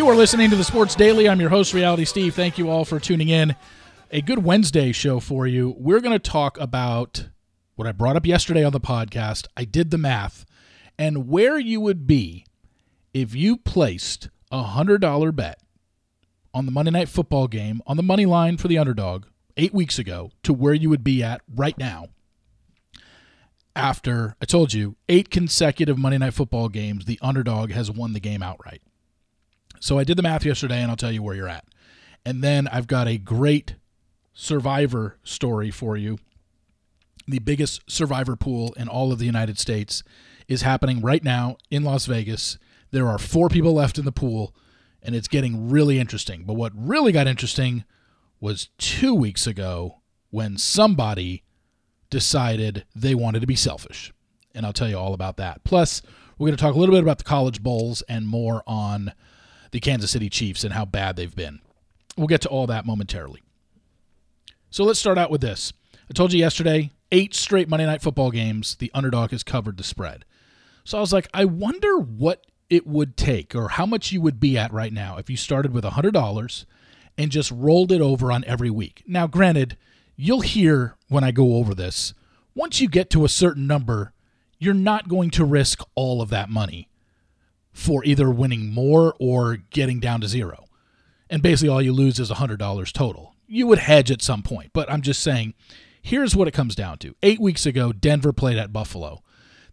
You are listening to the Sports Daily. I'm your host, Reality Steve. Thank you all for tuning in. A good Wednesday show for you. We're going to talk about what I brought up yesterday on the podcast. I did the math and where you would be if you placed a $100 bet on the Monday Night Football game on the money line for the underdog eight weeks ago to where you would be at right now after I told you eight consecutive Monday Night Football games, the underdog has won the game outright. So I did the math yesterday, and I'll tell you where you're at. And then I've got a great survivor story for you. The biggest survivor pool in all of the United States is happening right now in Las Vegas. There are four people left in the pool, and it's getting really interesting. But what really got interesting was two weeks ago when somebody decided they wanted to be selfish. And I'll tell you all about that. Plus, we're going to talk a little bit about the college bowls and more on the Kansas City Chiefs and how bad they've been. We'll get to all that momentarily. So let's start out with this. I told you yesterday, eight straight Monday Night Football games, the underdog has covered the spread. So I was like, I wonder what it would take or how much you would be at right now if you started with $100 and just rolled it over on every week. Now, granted, you'll hear when I go over this, once you get to a certain number, you're not going to risk all of that money for either winning more or getting down to zero. And basically, all you lose is $100 total. You would hedge at some point, but I'm just saying here's what it comes down to. Eight weeks ago, Denver played at Buffalo.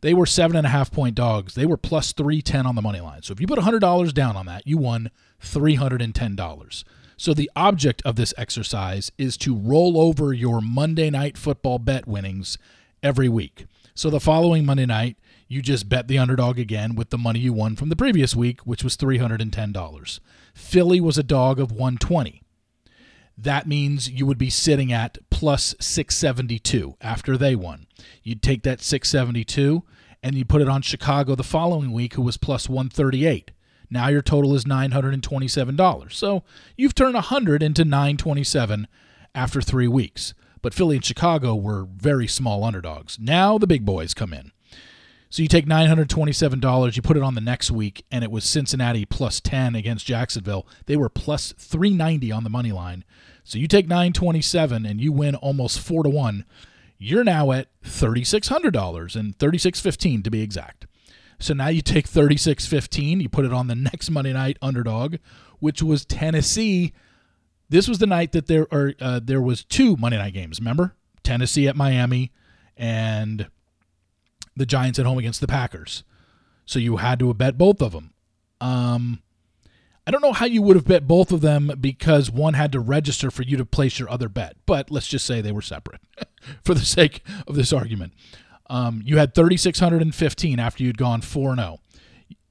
They were seven and a half point dogs. They were plus 310 on the money line. So if you put $100 down on that, you won $310. So the object of this exercise is to roll over your Monday night football bet winnings every week. So the following Monday night, you just bet the underdog again with the money you won from the previous week, which was $310. Philly was a dog of 120. That means you would be sitting at plus 672 after they won. You'd take that 672 and you put it on Chicago the following week, who was plus 138. Now your total is $927. So you've turned 100 into 927 after 3 weeks. But Philly and Chicago were very small underdogs. Now the big boys come in. So you take $927, you put it on the next week, and it was Cincinnati plus 10 against Jacksonville. They were plus 390 on the money line. So you take 927 and you win almost 4 to 1. You're now at $3600 and 3615 to be exact. So now you take 3615, you put it on the next Monday night underdog, which was Tennessee. This was the night that there are uh, there was two Monday night games, remember? Tennessee at Miami and the Giants at home against the Packers. So you had to have bet both of them. Um, I don't know how you would have bet both of them because one had to register for you to place your other bet, but let's just say they were separate for the sake of this argument. Um, you had 3,615 after you'd gone 4 0.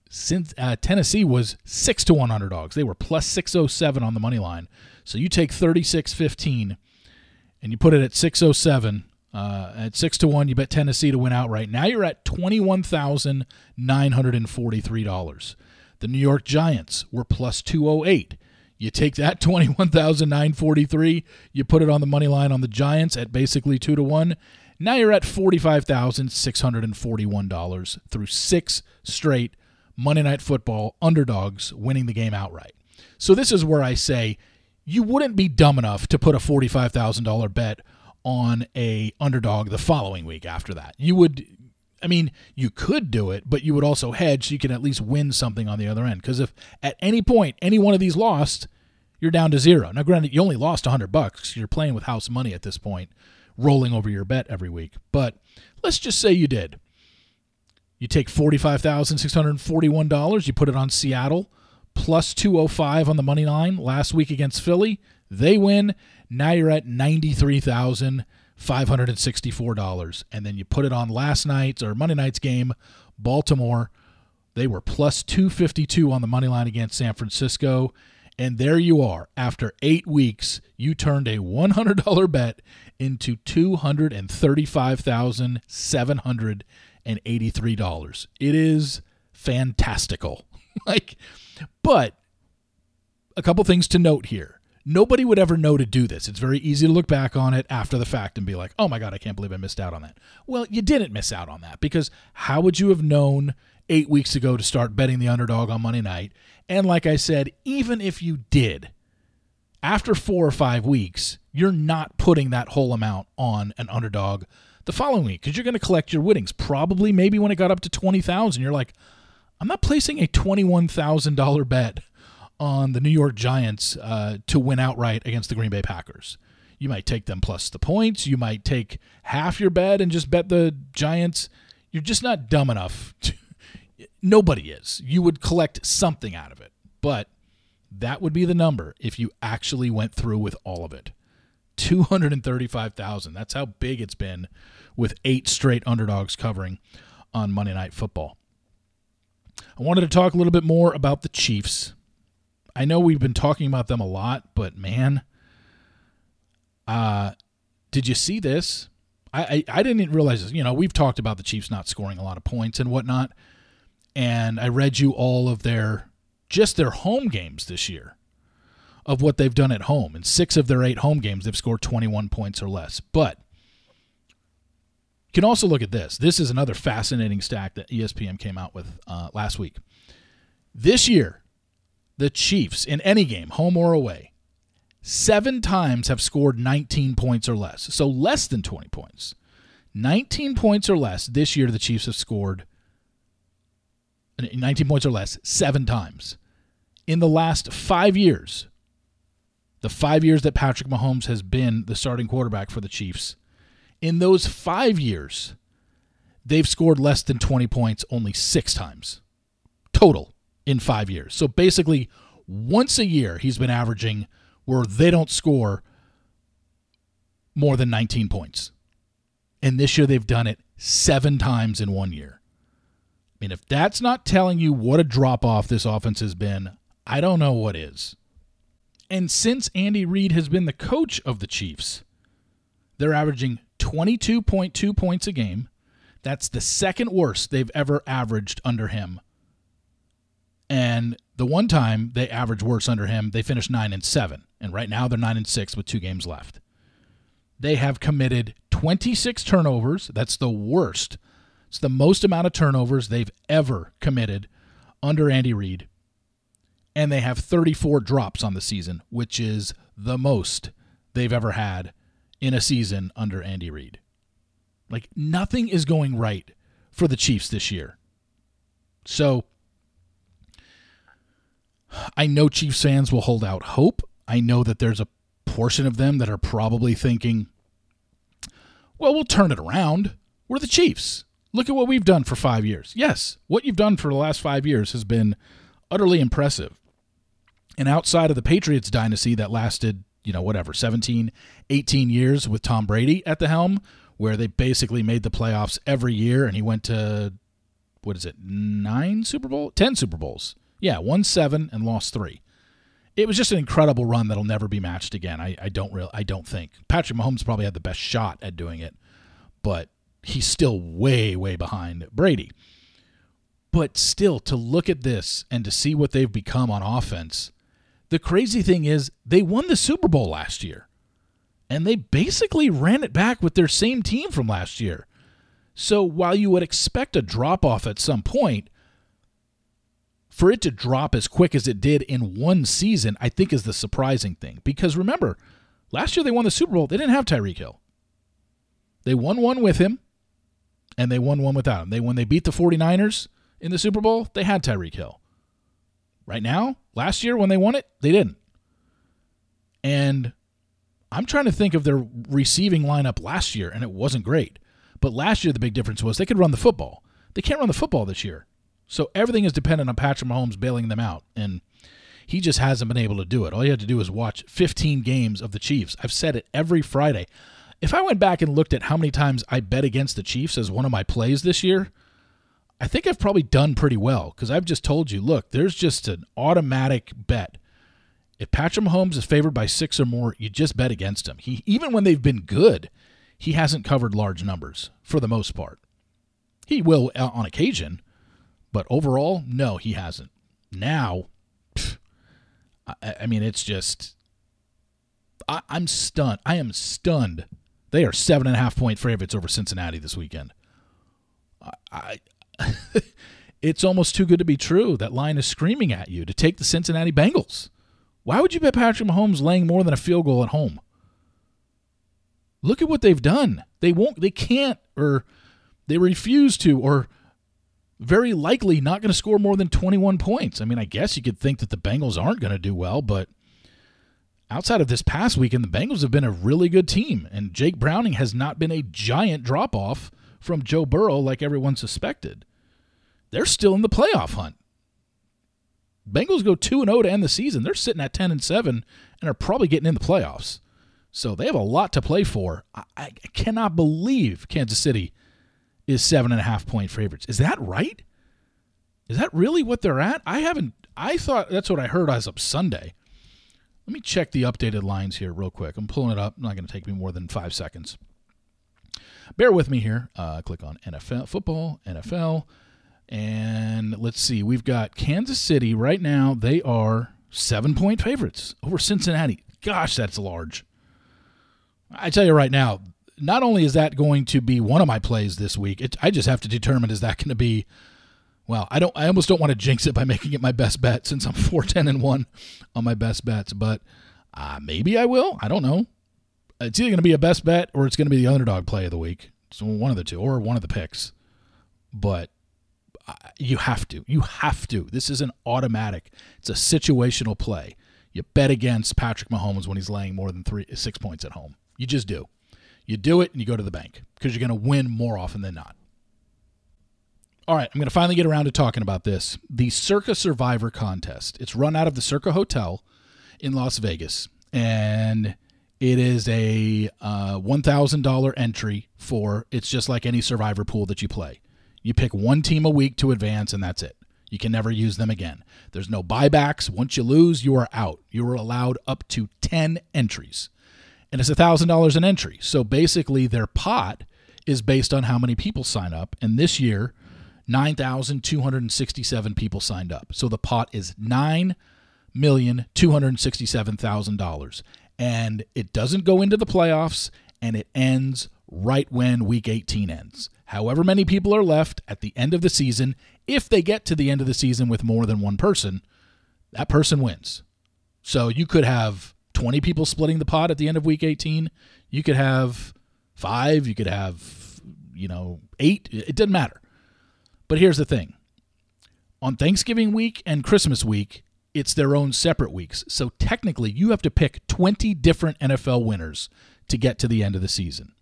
Since uh, Tennessee was 6 to 1 underdogs, they were plus 607 on the money line. So you take 3615 and you put it at 607 uh, at six to one, you bet Tennessee to win outright. Now you're at twenty-one thousand nine hundred and forty-three dollars. The New York Giants were plus two hundred eight. You take that twenty-one thousand nine forty-three, you put it on the money line on the Giants at basically two to one. Now you're at forty-five thousand six hundred and forty-one dollars through six straight Monday Night Football underdogs winning the game outright. So this is where I say you wouldn't be dumb enough to put a forty-five thousand dollar bet on a underdog the following week after that. You would I mean, you could do it, but you would also hedge so you can at least win something on the other end. Because if at any point any one of these lost, you're down to zero. Now, granted, you only lost 100 bucks. You're playing with house money at this point, rolling over your bet every week. But let's just say you did. You take $45,641, you put it on Seattle, plus 205 on the money line last week against Philly. They win. Now you're at $93,564. And then you put it on last night's or Monday night's game, Baltimore. They were plus 252 on the money line against San Francisco. And there you are. After eight weeks, you turned a $100 bet into $235,783. It is fantastical. like, but a couple things to note here. Nobody would ever know to do this. It's very easy to look back on it after the fact and be like, oh my God, I can't believe I missed out on that. Well, you didn't miss out on that because how would you have known eight weeks ago to start betting the underdog on Monday night. And like I said, even if you did, after four or five weeks, you're not putting that whole amount on an underdog the following week because you're going to collect your winnings. Probably, maybe when it got up to 20,000, you're like, I'm not placing a $21,000 bet on the New York Giants uh, to win outright against the Green Bay Packers. You might take them plus the points. You might take half your bet and just bet the Giants. You're just not dumb enough. To, nobody is. You would collect something out of it. But that would be the number if you actually went through with all of it. 235,000. That's how big it's been with eight straight underdogs covering on Monday Night Football. I wanted to talk a little bit more about the Chiefs. I know we've been talking about them a lot, but man, uh, did you see this? I, I, I didn't realize this. You know, we've talked about the Chiefs not scoring a lot of points and whatnot, and I read you all of their just their home games this year of what they've done at home. In six of their eight home games, they've scored 21 points or less. But can also look at this. This is another fascinating stack that ESPN came out with uh, last week. This year, the Chiefs in any game, home or away, seven times have scored 19 points or less. So less than 20 points. 19 points or less this year, the Chiefs have scored 19 points or less seven times. In the last five years, the five years that Patrick Mahomes has been the starting quarterback for the Chiefs, in those five years, they've scored less than 20 points only six times total in five years. So basically, once a year, he's been averaging where they don't score more than 19 points. And this year, they've done it seven times in one year. I mean, if that's not telling you what a drop off this offense has been, I don't know what is. And since Andy Reid has been the coach of the Chiefs, they're averaging 22.2 points a game. That's the second worst they've ever averaged under him. And the one time they averaged worse under him, they finished 9 and 7. And right now they're 9 and 6 with two games left. They have committed 26 turnovers. That's the worst. It's the most amount of turnovers they've ever committed under Andy Reid and they have 34 drops on the season, which is the most they've ever had in a season under Andy Reid. Like nothing is going right for the Chiefs this year. So I know Chiefs fans will hold out hope. I know that there's a portion of them that are probably thinking, well, we'll turn it around. We're the Chiefs. Look at what we've done for five years. Yes, what you've done for the last five years has been utterly impressive. And outside of the Patriots dynasty that lasted, you know, whatever, 17, 18 years with Tom Brady at the helm, where they basically made the playoffs every year and he went to, what is it, nine Super Bowl? 10 Super Bowls. Yeah, won seven and lost three. It was just an incredible run that'll never be matched again. I, I don't real I don't think. Patrick Mahomes probably had the best shot at doing it, but he's still way, way behind Brady. But still, to look at this and to see what they've become on offense, the crazy thing is, they won the Super Bowl last year, and they basically ran it back with their same team from last year. So while you would expect a drop off at some point, for it to drop as quick as it did in one season, I think is the surprising thing. Because remember, last year they won the Super Bowl, they didn't have Tyreek Hill. They won one with him, and they won one without him. They when they beat the 49ers in the Super Bowl, they had Tyreek Hill. Right now, last year when they won it, they didn't. And I'm trying to think of their receiving lineup last year, and it wasn't great. But last year, the big difference was they could run the football. They can't run the football this year. So everything is dependent on Patrick Mahomes bailing them out. And he just hasn't been able to do it. All you had to do is watch 15 games of the Chiefs. I've said it every Friday. If I went back and looked at how many times I bet against the Chiefs as one of my plays this year, I think I've probably done pretty well because I've just told you, look, there's just an automatic bet. If Patrick Mahomes is favored by six or more, you just bet against him. He even when they've been good, he hasn't covered large numbers for the most part. He will uh, on occasion, but overall, no, he hasn't. Now, pff, I, I, mean, it's just I, I'm stunned. I am stunned. They are seven and a half point favorites over Cincinnati this weekend. I, it's almost too good to be true. That line is screaming at you to take the Cincinnati Bengals. Why would you bet Patrick Mahomes laying more than a field goal at home? Look at what they've done. They won't, they can't, or they refuse to, or very likely not going to score more than 21 points. I mean, I guess you could think that the Bengals aren't going to do well, but outside of this past weekend, the Bengals have been a really good team, and Jake Browning has not been a giant drop off from Joe Burrow like everyone suspected. They're still in the playoff hunt. Bengals go 2 and 0 to end the season. They're sitting at 10 and 7 and are probably getting in the playoffs. So they have a lot to play for. I, I cannot believe Kansas City is seven and a half point favorites. Is that right? Is that really what they're at? I haven't. I thought that's what I heard as of Sunday. Let me check the updated lines here real quick. I'm pulling it up. Not going to take me more than five seconds. Bear with me here. Uh, click on NFL football, NFL, and let's see. We've got Kansas City right now. They are seven point favorites over Cincinnati. Gosh, that's large. I tell you right now, not only is that going to be one of my plays this week, it, I just have to determine is that going to be. Well, I don't. I almost don't want to jinx it by making it my best bet since I'm four ten and one on my best bets, but uh, maybe I will. I don't know. It's either going to be a best bet or it's going to be the underdog play of the week. So one of the two, or one of the picks. But uh, you have to. You have to. This is an automatic. It's a situational play. You bet against Patrick Mahomes when he's laying more than three six points at home. You just do. You do it and you go to the bank because you're going to win more often than not. All right, I'm going to finally get around to talking about this. The Circa Survivor contest. It's run out of the Circa Hotel in Las Vegas, and it is a uh, $1,000 entry for it's just like any Survivor pool that you play. You pick one team a week to advance, and that's it. You can never use them again. There's no buybacks. Once you lose, you are out. You are allowed up to 10 entries and it's $1,000 an entry. So basically, their pot is based on how many people sign up. And this year, 9,267 people signed up. So the pot is $9,267,000. And it doesn't go into the playoffs and it ends right when week 18 ends. However many people are left at the end of the season, if they get to the end of the season with more than one person, that person wins. So you could have 20 people splitting the pot at the end of week 18. You could have five, you could have, you know, eight. It doesn't matter. But here's the thing on Thanksgiving week and Christmas week, it's their own separate weeks. So technically, you have to pick 20 different NFL winners to get to the end of the season.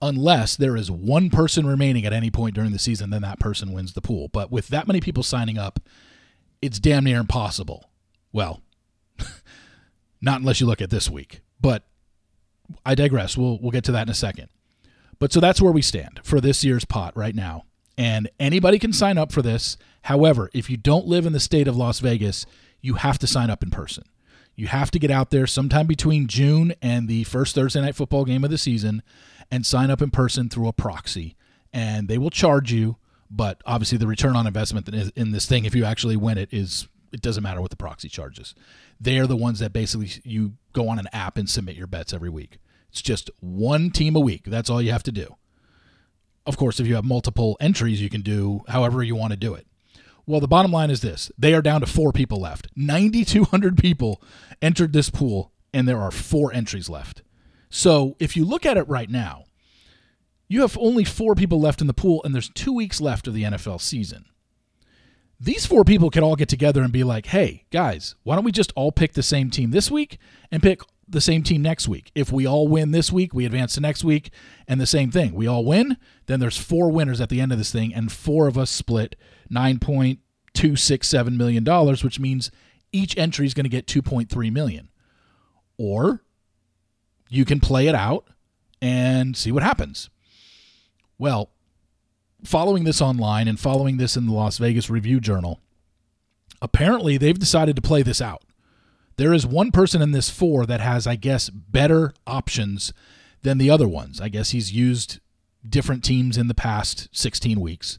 Unless there is one person remaining at any point during the season, then that person wins the pool. But with that many people signing up, it's damn near impossible. Well, not unless you look at this week. But I digress. We'll we'll get to that in a second. But so that's where we stand for this year's pot right now. And anybody can sign up for this. However, if you don't live in the state of Las Vegas, you have to sign up in person. You have to get out there sometime between June and the first Thursday night football game of the season and sign up in person through a proxy. And they will charge you, but obviously the return on investment in this thing, if you actually win it, is it doesn't matter what the proxy charges. They're the ones that basically you go on an app and submit your bets every week. It's just one team a week. That's all you have to do. Of course, if you have multiple entries, you can do however you want to do it. Well, the bottom line is this they are down to four people left. 9,200 people entered this pool, and there are four entries left. So if you look at it right now, you have only four people left in the pool, and there's two weeks left of the NFL season these four people could all get together and be like, hey, guys, why don't we just all pick the same team this week and pick the same team next week? If we all win this week, we advance to next week, and the same thing. We all win, then there's four winners at the end of this thing, and four of us split $9.267 million, which means each entry is going to get 2.3 million. Or you can play it out and see what happens. Well, following this online and following this in the Las Vegas Review Journal, apparently they've decided to play this out. There is one person in this four that has, I guess, better options than the other ones. I guess he's used different teams in the past 16 weeks.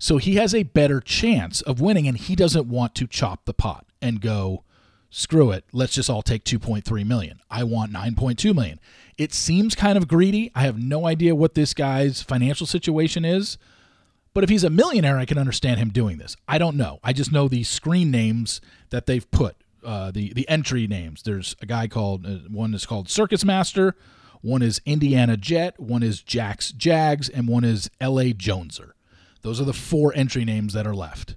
So he has a better chance of winning, and he doesn't want to chop the pot and go, screw it, let's just all take 2.3 million. I want 9.2 million. It seems kind of greedy. I have no idea what this guy's financial situation is, But if he's a millionaire, I can understand him doing this. I don't know. I just know the screen names that they've put, uh, the the entry names. There's a guy called uh, one is called Circus Master, one is Indiana Jet, one is Jax Jags, and one is L.A. Joneser. Those are the four entry names that are left.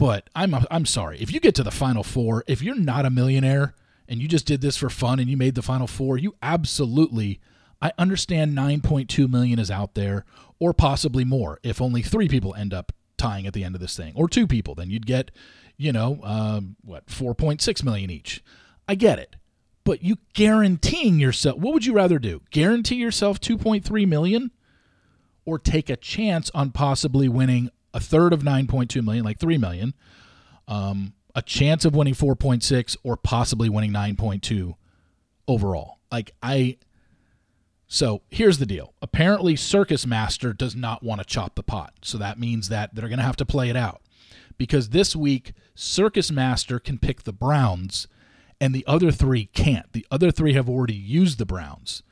But I'm I'm sorry if you get to the final four, if you're not a millionaire and you just did this for fun and you made the final four, you absolutely I understand 9.2 million is out there or possibly more if only 3 people end up tying at the end of this thing or 2 people then you'd get you know um, what 4.6 million each. I get it. But you guaranteeing yourself what would you rather do? Guarantee yourself 2.3 million or take a chance on possibly winning a third of 9.2 million like 3 million um, a chance of winning 4.6 or possibly winning 9.2 overall. Like I so here's the deal. Apparently Circus Master does not want to chop the pot. So that means that they're going to have to play it out. Because this week Circus Master can pick the Browns and the other 3 can't. The other 3 have already used the Browns.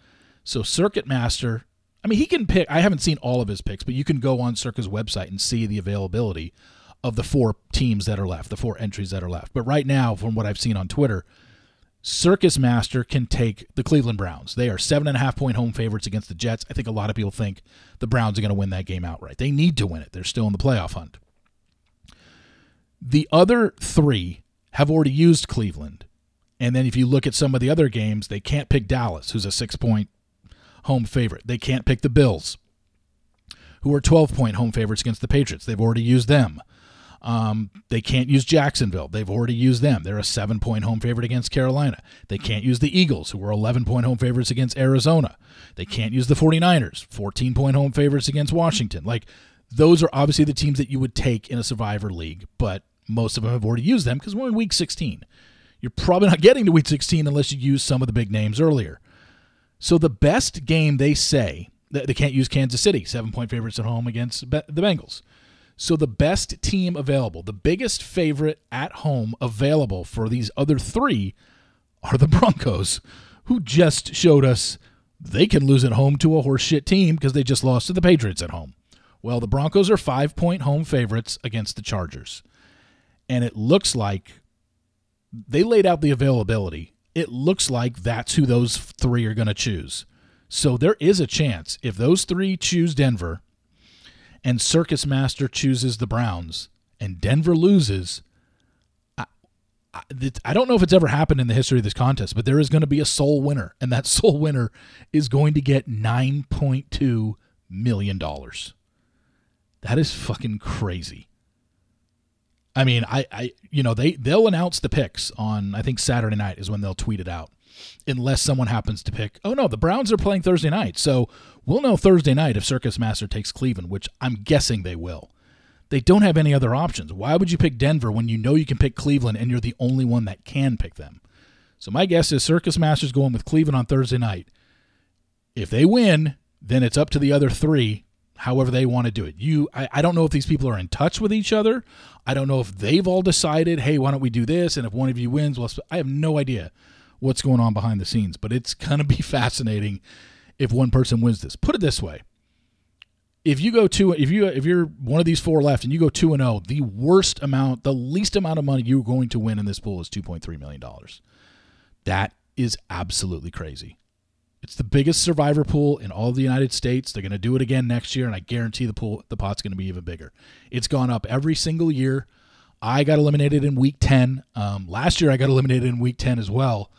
So Circus Master I mean, he can pick. I haven't seen all of his picks, but you can go on Circa's website and see the availability of the four teams that are left, the four entries that are left. But right now, from what I've seen on Twitter, Circus Master can take the Cleveland Browns. They are seven and a half point home favorites against the Jets. I think a lot of people think the Browns are going to win that game outright. They need to win it. They're still in the playoff hunt. The other three have already used Cleveland. And then if you look at some of the other games, they can't pick Dallas, who's a six point home favorite. They can't pick the Bills, who are 12 point home favorites against the Patriots. They've already used them. Um, they can't use Jacksonville. They've already used them. They're a seven point home favorite against Carolina. They can't use the Eagles, who were 11 point home favorites against Arizona. They can't use the 49ers, 14 point home favorites against Washington. Like, those are obviously the teams that you would take in a survivor league, but most of them have already used them because we're in week 16. You're probably not getting to week 16 unless you use some of the big names earlier. So the best game they say, they can't use Kansas City, seven point favorites at home against the Bengals. So the best team available, the biggest favorite at home available for these other three are the Broncos, who just showed us they can lose at home to a horseshit team because they just lost to the Patriots at home. Well, the Broncos are five point home favorites against the Chargers. And it looks like they laid out the availability. It looks like that's who those three are going to choose. So there is a chance if those three choose Denver and Circus Master chooses the Browns and Denver loses, I, don't know if it's ever happened in the history of this contest, but there is going to be a sole winner, and that sole winner is going to get $9.2 million. That is fucking crazy. I mean, I, I, you know, they they'll announce the picks on I think Saturday night is when they'll tweet it out unless someone happens to pick, oh no, the Browns are playing Thursday night. So we'll know Thursday night if Circus Master takes Cleveland, which I'm guessing they will. They don't have any other options. Why would you pick Denver when you know you can pick Cleveland and you're the only one that can pick them? So my guess is Circus Master's going with Cleveland on Thursday night. If they win, then it's up to the other three, however they want to do it. You I, I don't know if these people are in touch with each other. I don't know if they've all decided, hey, why don't we do this? And if one of you wins, well, I have no idea what's going on behind the scenes. But it's going to be fascinating if one person wins this. Put it this way. If you go to if you if you're one of these four left and you go 2 and 0, the worst amount, the least amount of money you're going to win in this pool is 2.3 million dollars. That is absolutely crazy. It's the biggest survivor pool in all of the United States. They're going to do it again next year and I guarantee the pool the pot's going to be even bigger. It's gone up every single year. I got eliminated in week 10. Um, last year I got eliminated in week 10 as well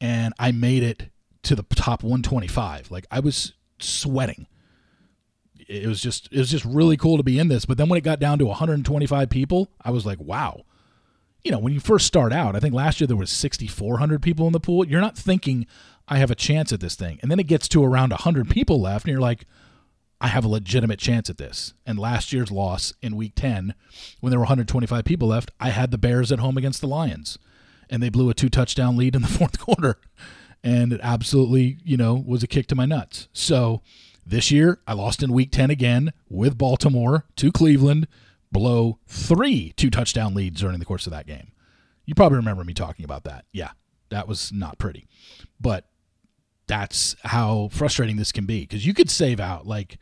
and I made it to the top 125. Like I was sweating. It was just it was just really cool to be in this. But then when it got down to 125 people, I was like, wow. You know, when you first start out, I think last year there was 6,400 people in the pool. You're not thinking I have a chance at this thing, and then it gets to around 100 people left, and you're like, I have a legitimate chance at this. And last year's loss in Week 10, when there were 125 people left, I had the Bears at home against the Lions and they blew a two touchdown lead in the fourth quarter. And it absolutely, you know, was a kick to my nuts. So this year, I lost in week 10 again with Baltimore to Cleveland, blow three two touchdown leads during the course of that game. You probably remember me talking about that. Yeah, that was not pretty. But that's how frustrating this can be because you could save out. Like,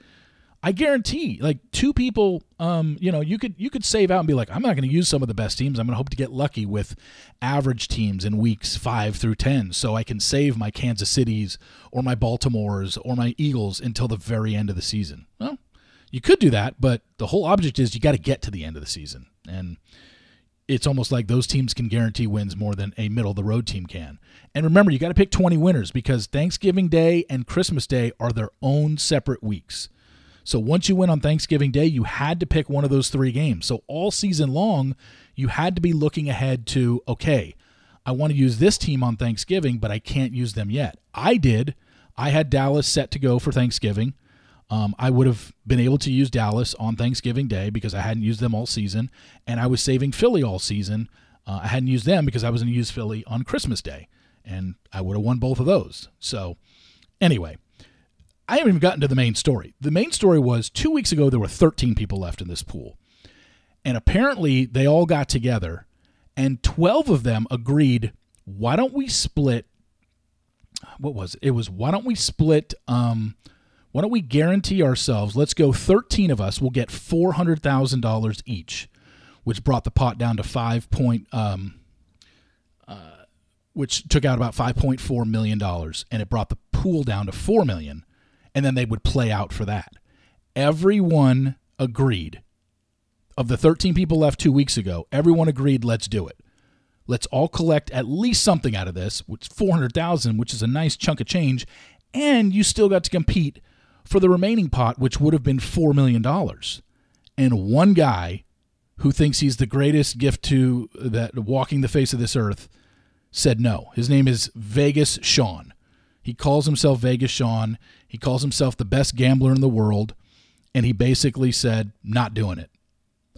I guarantee, like two people, um, you know, you could you could save out and be like, I'm not going to use some of the best teams. I'm going to hope to get lucky with average teams in weeks five through ten, so I can save my Kansas Cities or my Baltimores or my Eagles until the very end of the season. Well, you could do that, but the whole object is you got to get to the end of the season, and it's almost like those teams can guarantee wins more than a middle of the road team can. And remember, you got to pick 20 winners because Thanksgiving Day and Christmas Day are their own separate weeks. So once you win on Thanksgiving Day, you had to pick one of those three games. So all season long, you had to be looking ahead to, okay, I want to use this team on Thanksgiving, but I can't use them yet. I did. I had Dallas set to go for Thanksgiving. Um, I would have been able to use Dallas on Thanksgiving Day because I hadn't used them all season, and I was saving Philly all season. Uh, I hadn't used them because I was going to use Philly on Christmas Day, and I would have won both of those. So, anyway, I haven't even gotten to the main story. The main story was two weeks ago, there were 13 people left in this pool. And apparently, they all got together, and 12 of them agreed why don't we split? What was it? It was why don't we split? Um, why don't we guarantee ourselves? Let's go 13 of us will get $400,000 each, which brought the pot down to 5 point, um, uh, which took out about $5.4 million, and it brought the pool down to 4 million and then they would play out for that. Everyone agreed. Of the 13 people left two weeks ago, everyone agreed, let's do it. Let's all collect at least something out of this, which 400,000, which is a nice chunk of change, and you still got to compete for the remaining pot, which would have been $4 million. And one guy who thinks he's the greatest gift to that walking the face of this earth said no. His name is Vegas Sean. He calls himself Vegas Sean. He calls himself the best gambler in the world. And he basically said, not doing it.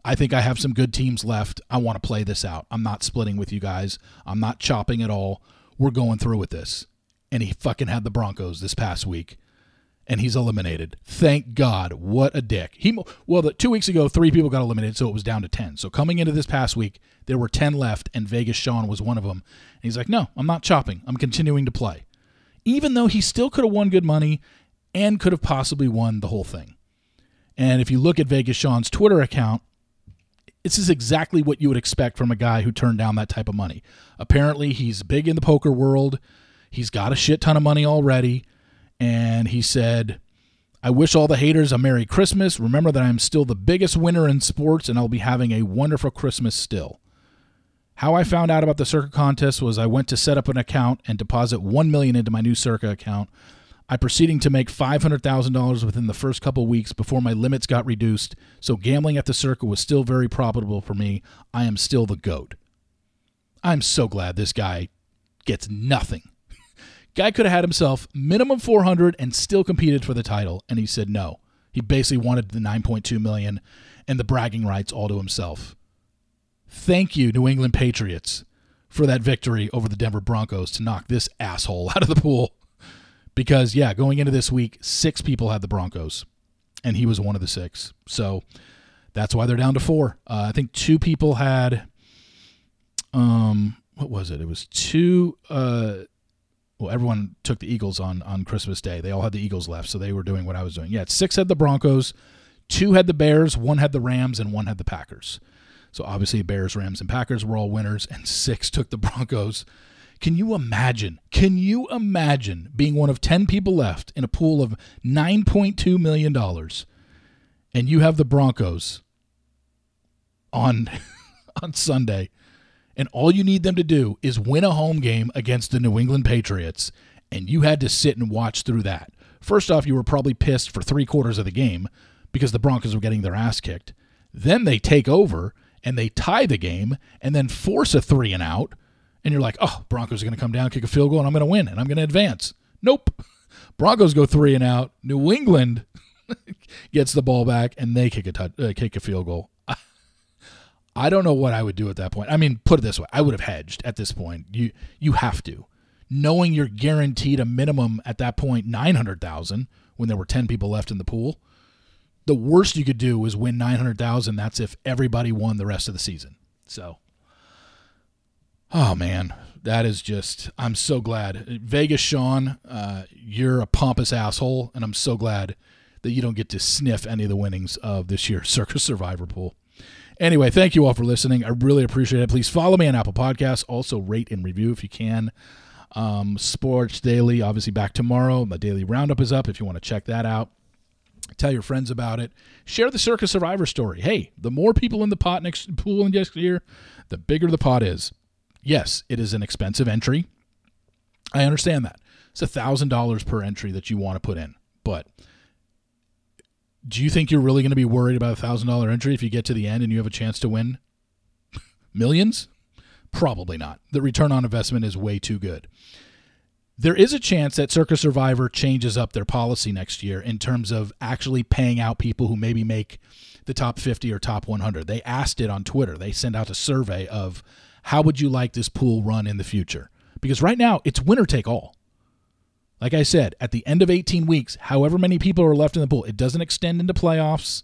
I think I have some good teams left. I want to play this out. I'm not splitting with you guys. I'm not chopping at all. We're going through with this. And he fucking had the Broncos this past week. And he's eliminated. Thank God. What a dick. He well, the, two weeks ago, three people got eliminated, so it was down to ten. So coming into this past week, there were ten left, and Vegas Sean was one of them. And he's like, "No, I'm not chopping. I'm continuing to play." even though he still could have won good money and could have possibly won the whole thing. And if you look at Vegas Sean's Twitter account, this is exactly what you would expect from a guy who turned down that type of money. Apparently, he's big in the poker world. He's got a shit ton of money already. And he said, I wish all the haters a Merry Christmas. Remember that I'm still the biggest winner in sports and I'll be having a wonderful Christmas still. How I found out about the Circa contest was I went to set up an account and deposit 1 million into my new Circa account. I proceeding to make $500,000 within the first couple weeks before my limits got reduced, so gambling at the Circa was still very profitable for me. I am still the goat. I'm so glad this guy gets nothing. Guy could have had himself minimum 400 and still competed for the title and he said no. He basically wanted the 9.2 million and the bragging rights all to himself. Thank you, New England Patriots, for that victory over the Denver Broncos to knock this asshole out of the pool. Because, yeah, going into this week, six people had the Broncos, and he was one of the six. So that's why they're down to four. Uh, I think two people had, um, what was it? It was two. Uh, well, everyone took the Eagles on on Christmas Day. They all had the Eagles left, so they were doing what I was doing. Yeah, six had the Broncos, two had the Bears, one had the Rams, and one had the Packers. So obviously, Bears, Rams, and Packers were all winners, and six took the Broncos. Can you imagine? Can you imagine being one of 10 people left in a pool of $9.2 million and you have the Broncos on, on Sunday, and all you need them to do is win a home game against the New England Patriots, and you had to sit and watch through that? First off, you were probably pissed for three quarters of the game because the Broncos were getting their ass kicked. Then they take over and they tie the game and then force a three and out, and you're like, oh, Broncos are going to come down, kick a field goal, and I'm going to win, and I'm going to advance. Nope. Broncos go three and out. New England gets the ball back, and they kick a touch, uh, kick a field goal. I don't know what I would do at that point. I mean, put it this way: I would have hedged at this point. You you have to, knowing you're guaranteed a minimum at that point nine hundred thousand when there were ten people left in the pool the worst you could do was win 900,000. That's if everybody won the rest of the season. So, oh man, that is just, I'm so glad. Vegas Sean, uh, you're a pompous asshole, and I'm so glad that you don't get to sniff any of the winnings of this year's Circus Survivor pool. Anyway, thank you all for listening. I really appreciate it. Please follow me on Apple Podcasts. Also, rate and review if you can. Um, Sports Daily, obviously, back tomorrow. My daily roundup is up if you want to check that out. Tell your friends about it. Share the Circus Survivor story. Hey, the more people in the pot next pool next year, the bigger the pot is. Yes, it is an expensive entry. I understand that. It's a thousand dollars per entry that you want to put in, but do you think you're really going to be worried about a thousand dollar entry if you get to the end and you have a chance to win millions? Probably not. The return on investment is way too good. There is a chance that Circus Survivor changes up their policy next year in terms of actually paying out people who maybe make the top 50 or top 100. They asked it on Twitter. They sent out a survey of how would you like this pool run in the future? Because right now it's winner take all. Like I said, at the end of 18 weeks, however many people are left in the pool, it doesn't extend into playoffs.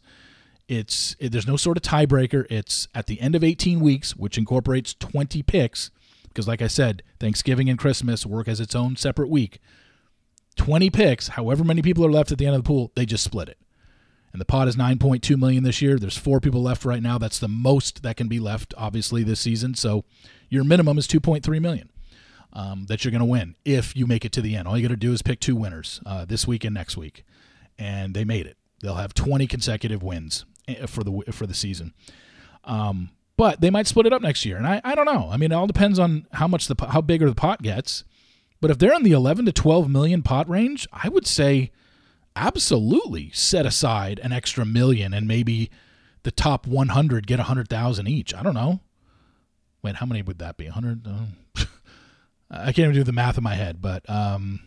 It's it, there's no sort of tiebreaker. It's at the end of 18 weeks, which incorporates 20 picks, because like I said, Thanksgiving and Christmas work as its own separate week. 20 picks, however many people are left at the end of the pool, they just split it. And the pot is 9.2 million this year. There's four people left right now. That's the most that can be left, obviously, this season. So your minimum is 2.3 million um, that you're going to win if you make it to the end. All you got to do is pick two winners uh, this week and next week, and they made it. They'll have 20 consecutive wins eh, for the for the season. Um, but they might split it up next year, and I, I don't know. I mean, it all depends on how much the how big the pot gets. But if they're in the 11 to 12 million pot range, I would say absolutely set aside an extra million and maybe the top 100 get 100,000 each. I don't know. Wait, how many would that be? 100? Oh. I can't even do the math in my head, but um,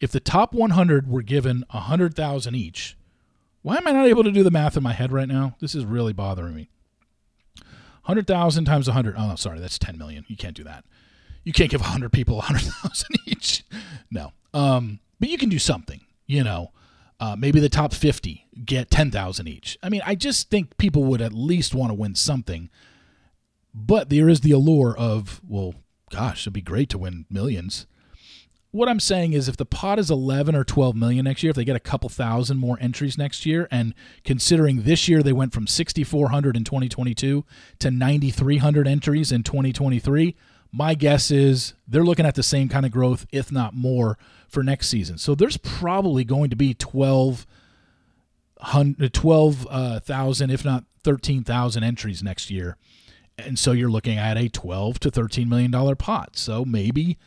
if the top 100 were given 100,000 each, why am I not able to do the math in my head right now? This is really bothering me. 100,000 times 100. Oh, sorry, that's 10 million. You can't do that. You can't give 100 people 100,000 each. No. Um, but you can do something, you know. Uh, maybe the top 50 get 10,000 each. I mean, I just think people would at least want to win something. But there is the allure of, well, gosh, it'd be great to win millions. What I'm saying is if the pot is 11 or 12 million next year, if they get a couple thousand more entries next year, and considering this year they went from 6,400 in 2022 to 9,300 entries in 2023, my guess is they're looking at the same kind of growth, if not more, for next season. So there's probably going to be 12 12,000, uh, if not 13,000 entries next year and so you're looking at a 12 to 13 million dollar pot. So maybe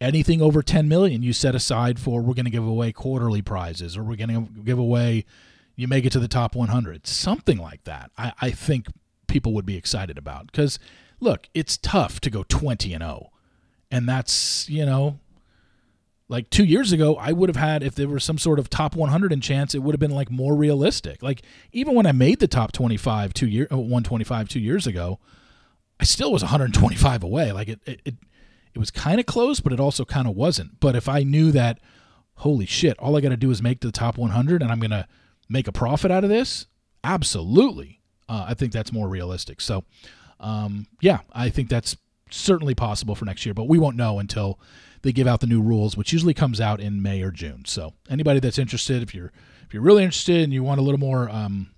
anything over 10 million you set aside for we're going to give away quarterly prizes or we're going to give away you make it to the top 100 something like that i, I think people would be excited about. Because look it's tough to go 20 and 0 and that's you know like two years ago i would have had if there was some sort of top 100 in chance it would have been like more realistic. Like even when i made the top 25 two year uh, 125 two years ago I still was 125 away. Like it, it, it, it was kind of close, but it also kind of wasn't. But if I knew that, holy shit, all I got to do is make the top 100 and I'm going to make a profit out of this, absolutely. Uh, I think that's more realistic. So, um, yeah, I think that's certainly possible for next year, but we won't know until they give out the new rules, which usually comes out in May or June. So, anybody that's interested, if you're if you're really interested and you want a little more um,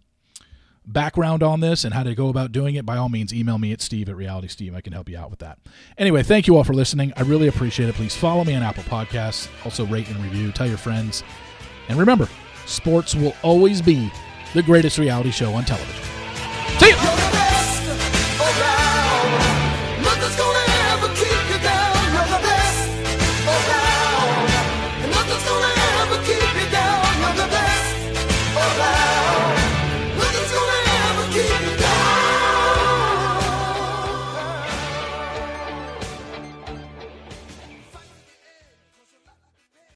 background on this and how to go about doing it, by all means, email me at steve at reality steve. I can help you out with that. Anyway, thank you all for listening. I really appreciate it. Please follow me on Apple Podcasts. Also, rate and review. Tell your friends. And remember, sports will always be the greatest reality show on television. See you.